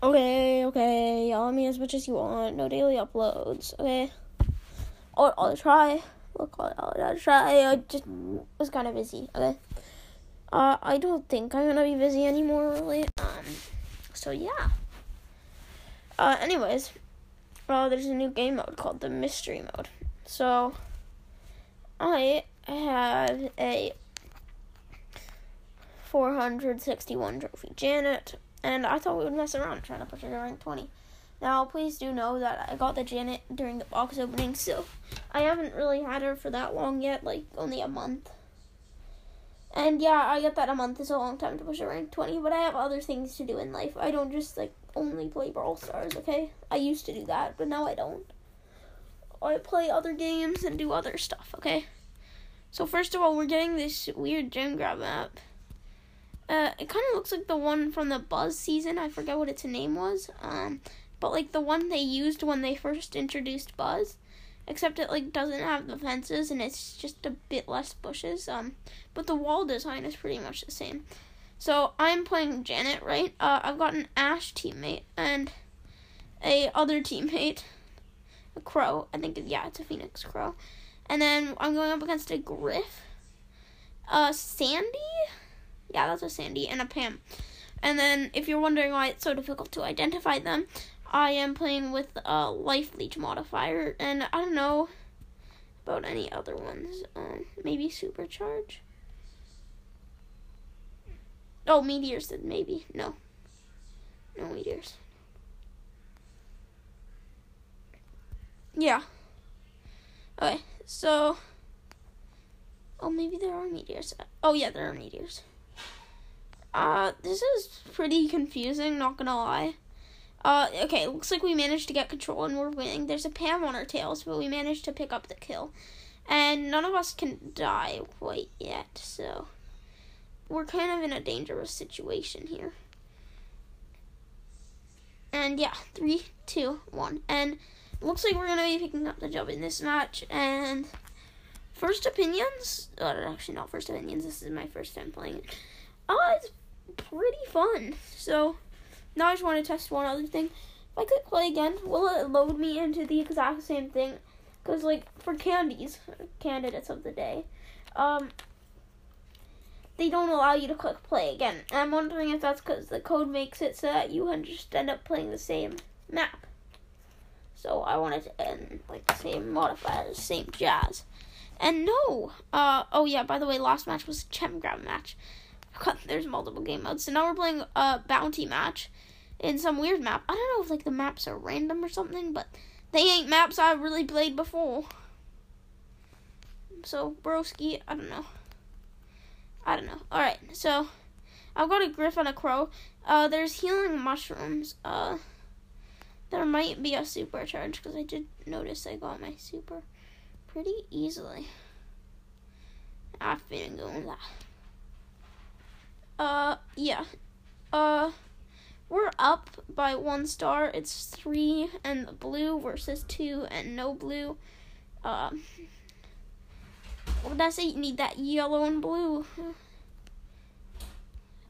Okay, okay. y'all me as much as you want. No daily uploads. Okay. I'll, I'll try. Look, I'll, I'll try. I just was kind of busy. Okay. Uh, I don't think I'm gonna be busy anymore, really. Um, so yeah. Uh, anyways, uh, there's a new game mode called the mystery mode. So, I have a 461 trophy Janet, and I thought we would mess around trying to push her to rank 20. Now, please do know that I got the Janet during the box opening, so I haven't really had her for that long yet, like only a month. And yeah, I get that a month is a long time to push a rank 20, but I have other things to do in life. I don't just like only play Brawl Stars, okay? I used to do that, but now I don't. I play other games and do other stuff, okay? So first of all, we're getting this weird gem grab map. Uh, it kind of looks like the one from the Buzz season. I forget what its name was. Um, but like the one they used when they first introduced Buzz, except it like doesn't have the fences and it's just a bit less bushes. Um, but the wall design is pretty much the same. So I'm playing Janet, right? Uh, I've got an Ash teammate and a other teammate, a Crow. I think yeah, it's a Phoenix Crow. And then I'm going up against a Griff, a Sandy. Yeah, that's a Sandy and a Pam. And then if you're wondering why it's so difficult to identify them, I am playing with a life leech modifier, and I don't know about any other ones. Um, maybe supercharge. Oh, meteors. Then maybe no, no meteors. Yeah. Okay, so. Oh, maybe there are meteors. Oh, yeah, there are meteors. Uh, this is pretty confusing, not gonna lie. Uh, okay, looks like we managed to get control and we're winning. There's a Pam on our tails, but we managed to pick up the kill. And none of us can die quite yet, so we're kind of in a dangerous situation here. And yeah, three, two, one. And looks like we're gonna be picking up the job in this match. And first opinions, oh, actually not first opinions. This is my first time playing it. Oh, it's pretty fun. So now I just want to test one other thing. If I click play again, will it load me into the exact same thing? Because, like, for candies, candidates of the day, um, they don't allow you to click play again. And I'm wondering if that's because the code makes it so that you just end up playing the same map. So I wanted to end, like, the same modifiers, same jazz. And no, uh, oh yeah, by the way, last match was a gem grab match. There's multiple game modes. So now we're playing a bounty match in some weird map. I don't know if like the maps are random or something, but they ain't maps I've really played before. So broski, I don't know. I don't know. All right, so I've got a griff and a crow. Uh, there's healing mushrooms. Uh, there might be a supercharge because I did notice I got my super pretty easily. I've been going that. Uh, yeah. Uh. We're up by one star. It's three and blue versus two and no blue. Um, what did I say? You need that yellow and blue.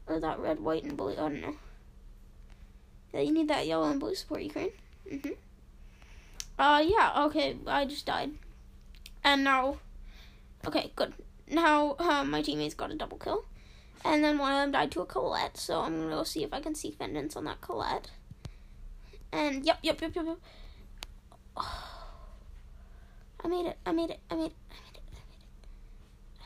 Or that red, white, and blue. I don't know. Yeah, you need that yellow and blue support Ukraine. Mm-hmm. Uh, yeah, okay, I just died. And now, okay, good. Now, uh, my teammates got a double kill. And then one of them died to a Colette, so I'm gonna go see if I can see Fendants on that Colette. And yep, yep, yep, yep, yep. Oh, I made it, I made it, I made it, I made it, I made it, I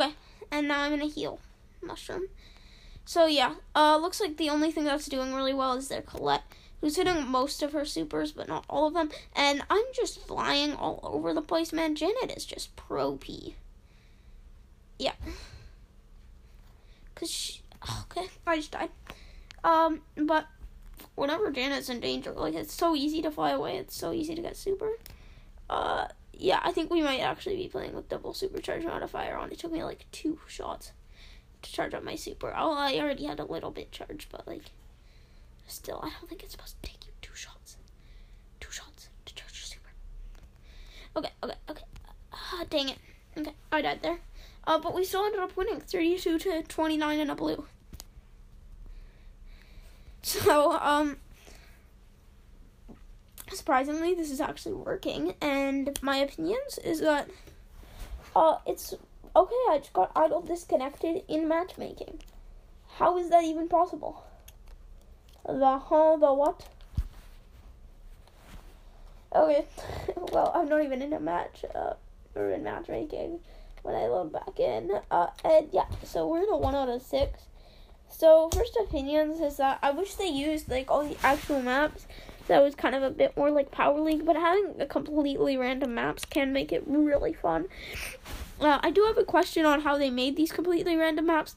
made it. Okay, and now I'm gonna heal Mushroom. So yeah, uh, looks like the only thing that's doing really well is their Colette, who's hitting most of her supers, but not all of them. And I'm just flying all over the place, man. Janet is just pro P. Yeah. Cause she, okay, I just died. Um, but whenever Janet's in danger, like it's so easy to fly away. It's so easy to get super. Uh, yeah, I think we might actually be playing with double supercharge modifier on. It took me like two shots to charge up my super. Oh, I already had a little bit charged, but like, still, I don't think it's supposed to take you two shots. Two shots to charge your super. Okay, okay, okay. Ah, dang it. Okay, I died there. Uh, but we still ended up winning 32 to 29 in a blue. So, um, surprisingly, this is actually working, and my opinions is that, uh, it's okay. I just got idle disconnected in matchmaking. How is that even possible? The huh, the what? Okay, well, I'm not even in a match, uh, or in matchmaking when I load back in. Uh, and yeah, so we're in a one out of six. So first opinions is that I wish they used like all the actual maps. That was kind of a bit more like Power League, but having a completely random maps can make it really fun. Uh, I do have a question on how they made these completely random maps.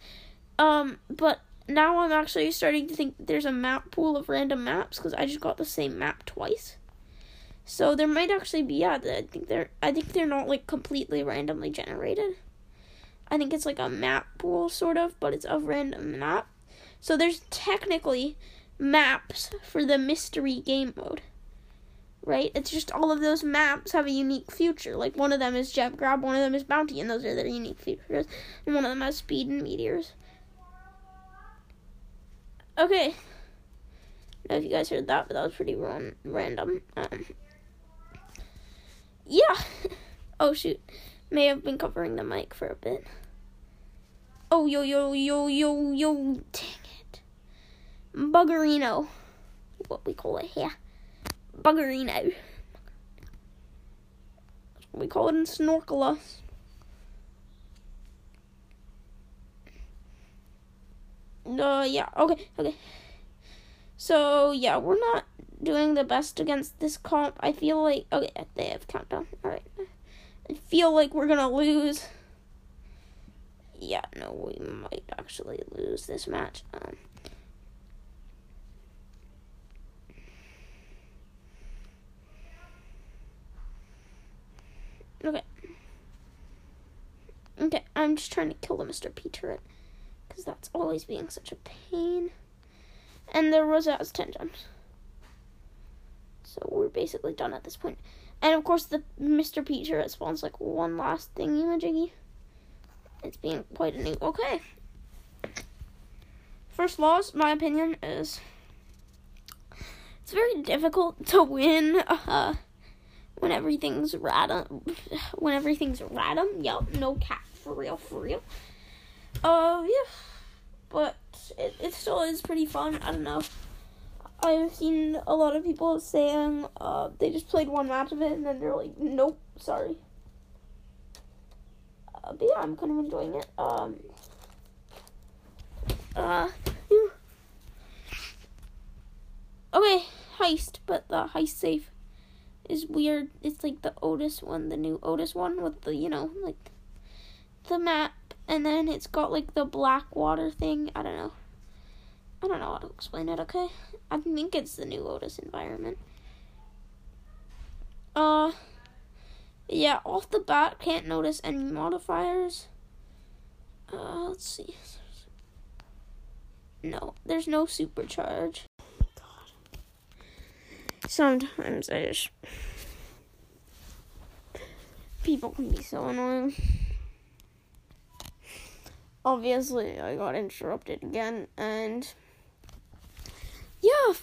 Um, but now I'm actually starting to think there's a map pool of random maps because I just got the same map twice. So there might actually be yeah. I think they're I think they're not like completely randomly generated. I think it's like a map pool sort of, but it's a random map. So there's technically maps for the mystery game mode. Right? It's just all of those maps have a unique future. Like one of them is Gem Grab, one of them is Bounty, and those are their unique features. And one of them has Speed and Meteors. Okay. I don't know if you guys heard that, but that was pretty random. Um, yeah. oh shoot. May have been covering the mic for a bit. Oh yo yo yo yo yo dang it. Buggerino. What we call it here. Buggerino. We call it in Snorkelus. Uh yeah, okay, okay. So yeah, we're not doing the best against this comp. I feel like okay, they have countdown. All right. I feel like we're gonna lose. Yeah, no, we might actually lose this match. Um, okay. Okay, I'm just trying to kill the Mr. P turret. Because that's always being such a pain. And the Rosa has 10 gems. So we're basically done at this point. And of course, the Mr. Peter spawns like one last thingy majiggy. It's being quite a new. Okay. First loss, my opinion is it's very difficult to win uh, when everything's random. When everything's random, yep, no cap for real, for real. Uh, yeah, but it, it still is pretty fun. I don't know. I've seen a lot of people saying uh, they just played one match of it and then they're like, nope, sorry. Uh, but yeah, I'm kind of enjoying it. Um, uh, okay, heist, but the heist safe is weird. It's like the Otis one, the new Otis one with the, you know, like the map, and then it's got like the black water thing. I don't know. I don't know how to explain it, okay? I think it's the new Otis environment. Uh, yeah, off the bat, can't notice any modifiers. Uh, let's see. No, there's no supercharge. God. Sometimes I just. People can be so annoying. Obviously, I got interrupted again, and yeah,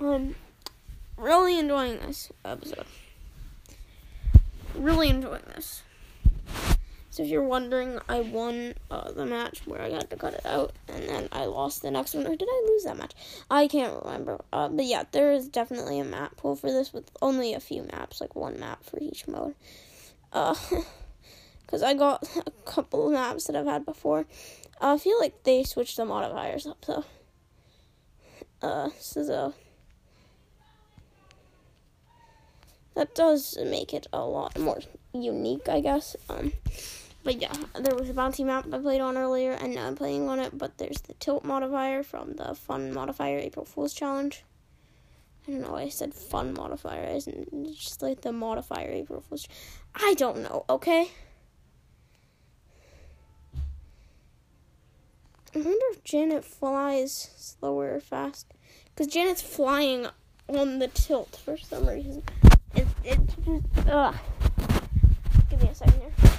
I'm really enjoying this episode. Really enjoying this. So if you're wondering, I won uh, the match where I had to cut it out, and then I lost the next one. Or did I lose that match? I can't remember. Uh, but yeah, there is definitely a map pool for this with only a few maps, like one map for each mode. Uh, because I got a couple of maps that I've had before. I feel like they switched the modifiers up, so uh, so that does make it a lot more unique, I guess. Um, but yeah, there was a bounty map I played on earlier, and now I'm playing on it. But there's the tilt modifier from the fun modifier April Fool's challenge. I don't know. I said fun modifier. Isn't just like the modifier April Fool's. I don't know. Okay. I wonder if Janet flies slower or fast. Because Janet's flying on the tilt for some reason. It's it just, ugh. Give me a second here.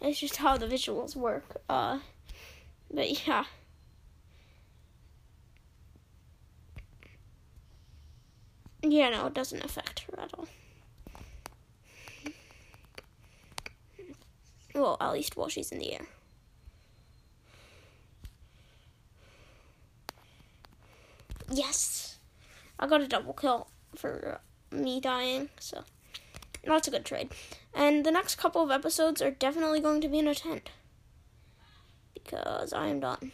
It's just how the visuals work. Uh, but yeah. Yeah, no, it doesn't affect her at all. Well, at least while she's in the air. Yes! I got a double kill for me dying, so that's a good trade. And the next couple of episodes are definitely going to be in a tent because I am done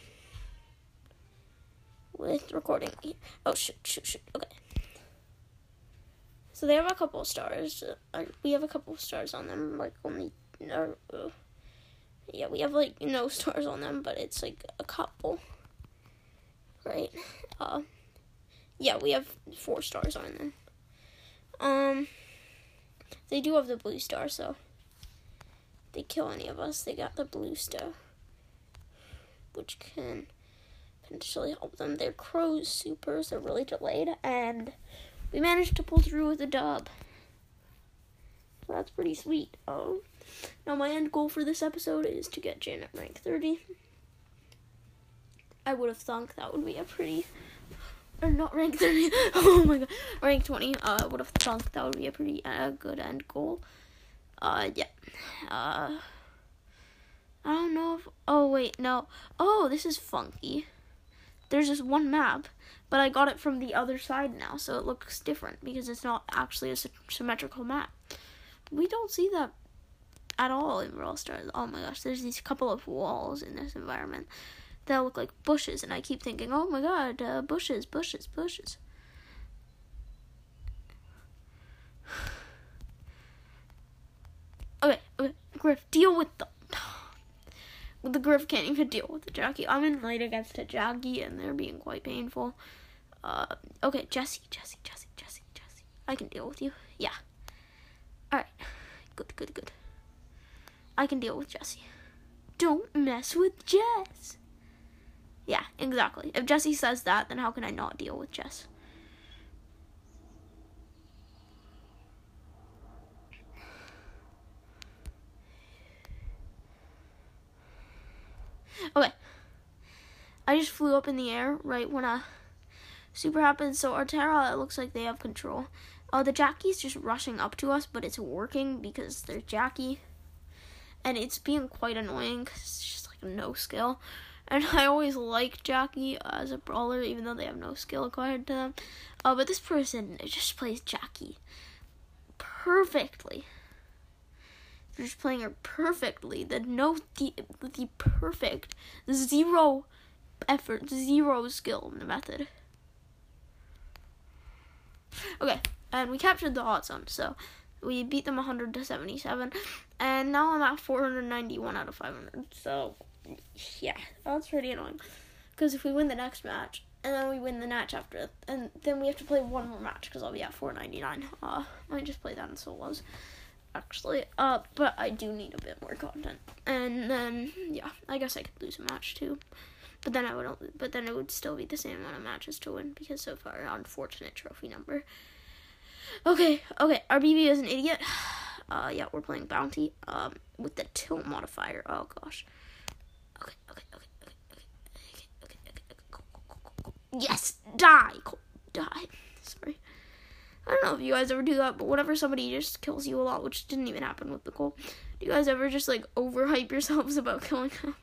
with recording. Oh, shoot, shoot, shoot. Okay. So they have a couple of stars. Uh, we have a couple of stars on them, like only. Uh, yeah, we have like no stars on them, but it's like a couple, right? Uh, yeah, we have four stars on them. Um, they do have the blue star, so they kill any of us, they got the blue star, which can potentially help them. Their crow's supers are really delayed, and we managed to pull through with a dub. So that's pretty sweet. Oh, now my end goal for this episode is to get Janet rank 30. I would have thunk that would be a pretty or not rank 30. oh my god, rank 20. Uh, would have thunk that would be a pretty uh, good end goal. Uh, yeah. Uh, I don't know if. Oh wait, no. Oh, this is funky. There's just one map, but I got it from the other side now, so it looks different because it's not actually a symmetrical map. We don't see that at all in Brawl Stars. Oh my gosh, there's these couple of walls in this environment that look like bushes, and I keep thinking, oh my god, uh, bushes, bushes, bushes. Okay, okay, Griff, deal with the. the Griff can't even deal with the Jackie. I'm in light against a Jackie, and they're being quite painful. Uh, okay, Jesse, Jesse, Jesse, Jesse, Jesse. I can deal with you. Yeah. Alright. Good, good, good. I can deal with Jesse. Don't mess with Jess. Yeah, exactly. If Jesse says that, then how can I not deal with Jess? Okay. I just flew up in the air right when a super happened. So our Tara, it looks like they have control. Oh, the Jackie's just rushing up to us, but it's working because there's Jackie. And it's being quite annoying because it's just like no skill. And I always like Jackie as a brawler, even though they have no skill acquired to them. Uh, but this person just plays Jackie perfectly. Just playing her perfectly. The no, the the perfect, zero effort, zero skill method. Okay, and we captured the hot zone, so we beat them 100 to 77, and now I'm at 491 out of 500. So, yeah, that's pretty annoying. Because if we win the next match, and then we win the match after, and then we have to play one more match because I'll be at 499. Uh, I just play that in solos, actually. Uh, but I do need a bit more content, and then yeah, I guess I could lose a match too. But then I would, but then it would still be the same amount of matches to win because so far, unfortunate trophy number. Okay, okay, our Bibi is an idiot. Uh, yeah, we're playing Bounty, um, with the tilt modifier. Oh gosh. Okay, okay, okay, okay, okay, okay, okay, okay. Yes, die, die. Sorry. I don't know if you guys ever do that, but whenever somebody just kills you a lot, which didn't even happen with the Colt, do you guys ever just like overhype yourselves about killing them?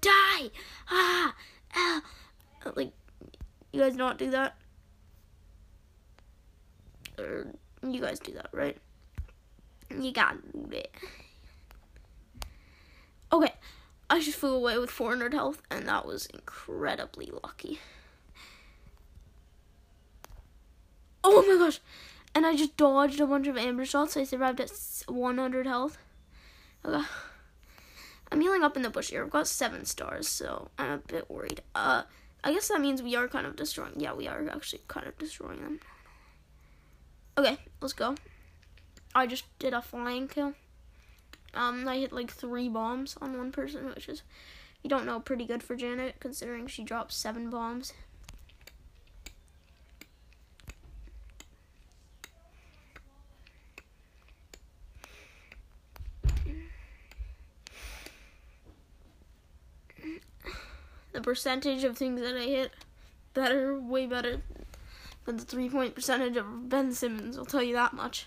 die! Ah! ah. Like, you guys not do that? Or you guys do that, right? You gotta do it. Okay, I just flew away with 400 health, and that was incredibly lucky. Oh my gosh! And I just dodged a bunch of amber shots. I survived at 100 health. Okay. I'm healing up in the bush here. I've got seven stars, so I'm a bit worried. Uh, I guess that means we are kind of destroying. Yeah, we are actually kind of destroying them. Okay, let's go. I just did a flying kill. Um, I hit like three bombs on one person, which is, you don't know, pretty good for Janet, considering she dropped seven bombs. the percentage of things that I hit better, way better than the three point percentage of Ben Simmons. I'll tell you that much.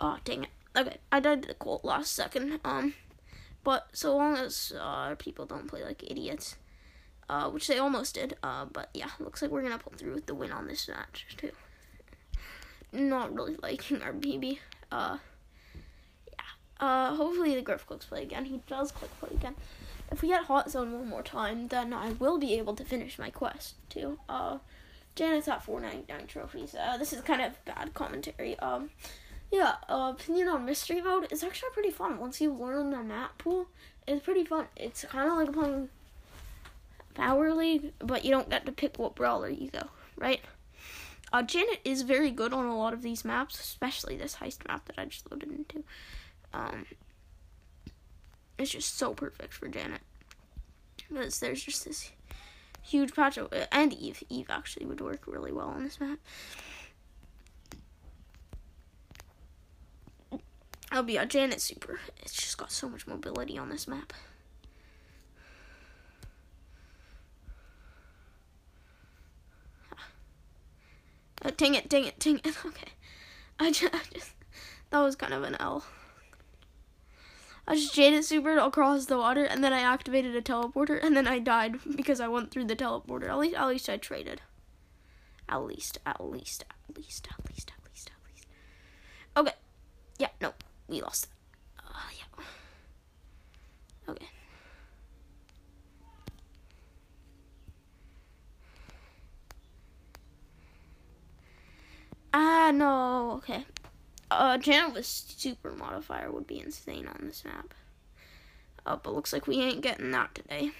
Oh dang it. Okay, I died to the Colt last second. Um, but so long as uh, people don't play like idiots, uh, which they almost did. Uh, but yeah, looks like we're gonna pull through with the win on this match too. Not really liking our Bibi. Uh, yeah. Uh, hopefully the Griff clicks play again. He does click play again. If we get Hot Zone one more time, then I will be able to finish my quest too. Uh, Janet's at 499 trophies. Uh, this is kind of bad commentary. Um, yeah, uh, opinion on mystery mode is actually pretty fun. Once you learn the map pool, it's pretty fun. It's kind of like playing Power League, but you don't get to pick what brawler you go, right? Uh, Janet is very good on a lot of these maps, especially this heist map that I just loaded into. Um, it's just so perfect for Janet because there's just this huge patch of and Eve. Eve actually would work really well on this map. Oh, but yeah, Janet Super. It's just got so much mobility on this map. Oh, dang it, dang it, dang it. Okay. I just, I just that was kind of an L. I just Janet supered across the water, and then I activated a teleporter, and then I died because I went through the teleporter. At least, at least I traded. At least, at least, at least, at least, at least, at least. Okay. Yeah, no we lost. Uh, yeah. Okay. Ah, no. Okay. Uh, Janet with super modifier would be insane on this map. Uh, but looks like we ain't getting that today.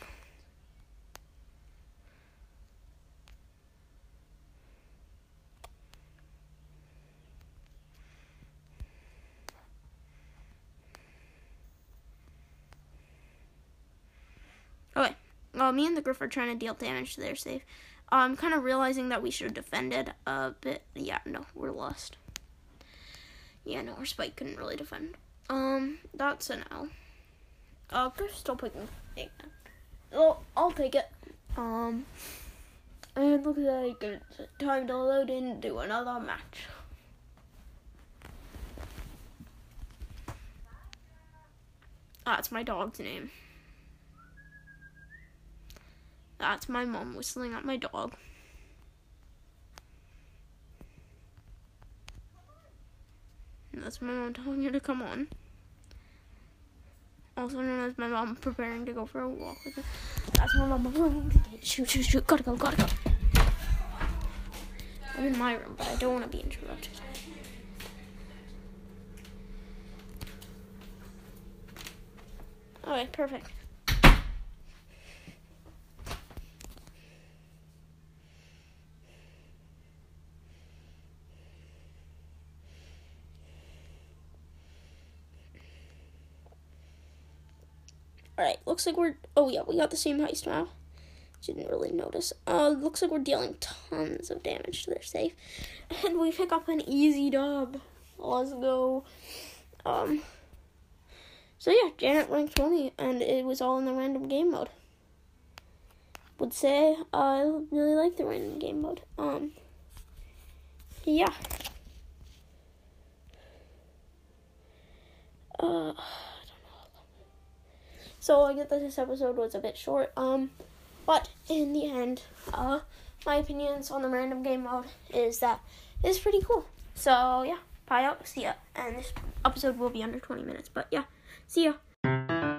uh, me and the Griff are trying to deal damage to their safe. I'm um, kind of realizing that we should have defended a bit. Yeah, no, we're lost. Yeah, no, our spike couldn't really defend. Um, that's an L. Uh, Griff's still picking. Yeah. Well, I'll take it. Um, and looks like it's time to load into another match. That's my dog's name. That's my mom whistling at my dog. And that's my mom telling her to come on. Also known as my mom preparing to go for a walk with her. That's my mom. Shoot, shoot, shoot. Gotta go, gotta go. I'm in my room, but I don't want to be interrupted. Okay, perfect. Alright, looks like we're. Oh, yeah, we got the same heist now. Didn't really notice. Uh, looks like we're dealing tons of damage to their safe. And we pick up an easy dub. Let's go. Um. So, yeah, Janet ranked 20, and it was all in the random game mode. Would say uh, I really like the random game mode. Um. Yeah. Uh. So I get that this episode was a bit short. Um, but in the end, uh, my opinions on the random game mode is that it's pretty cool. So yeah, bye out, see ya. And this episode will be under 20 minutes, but yeah, see ya.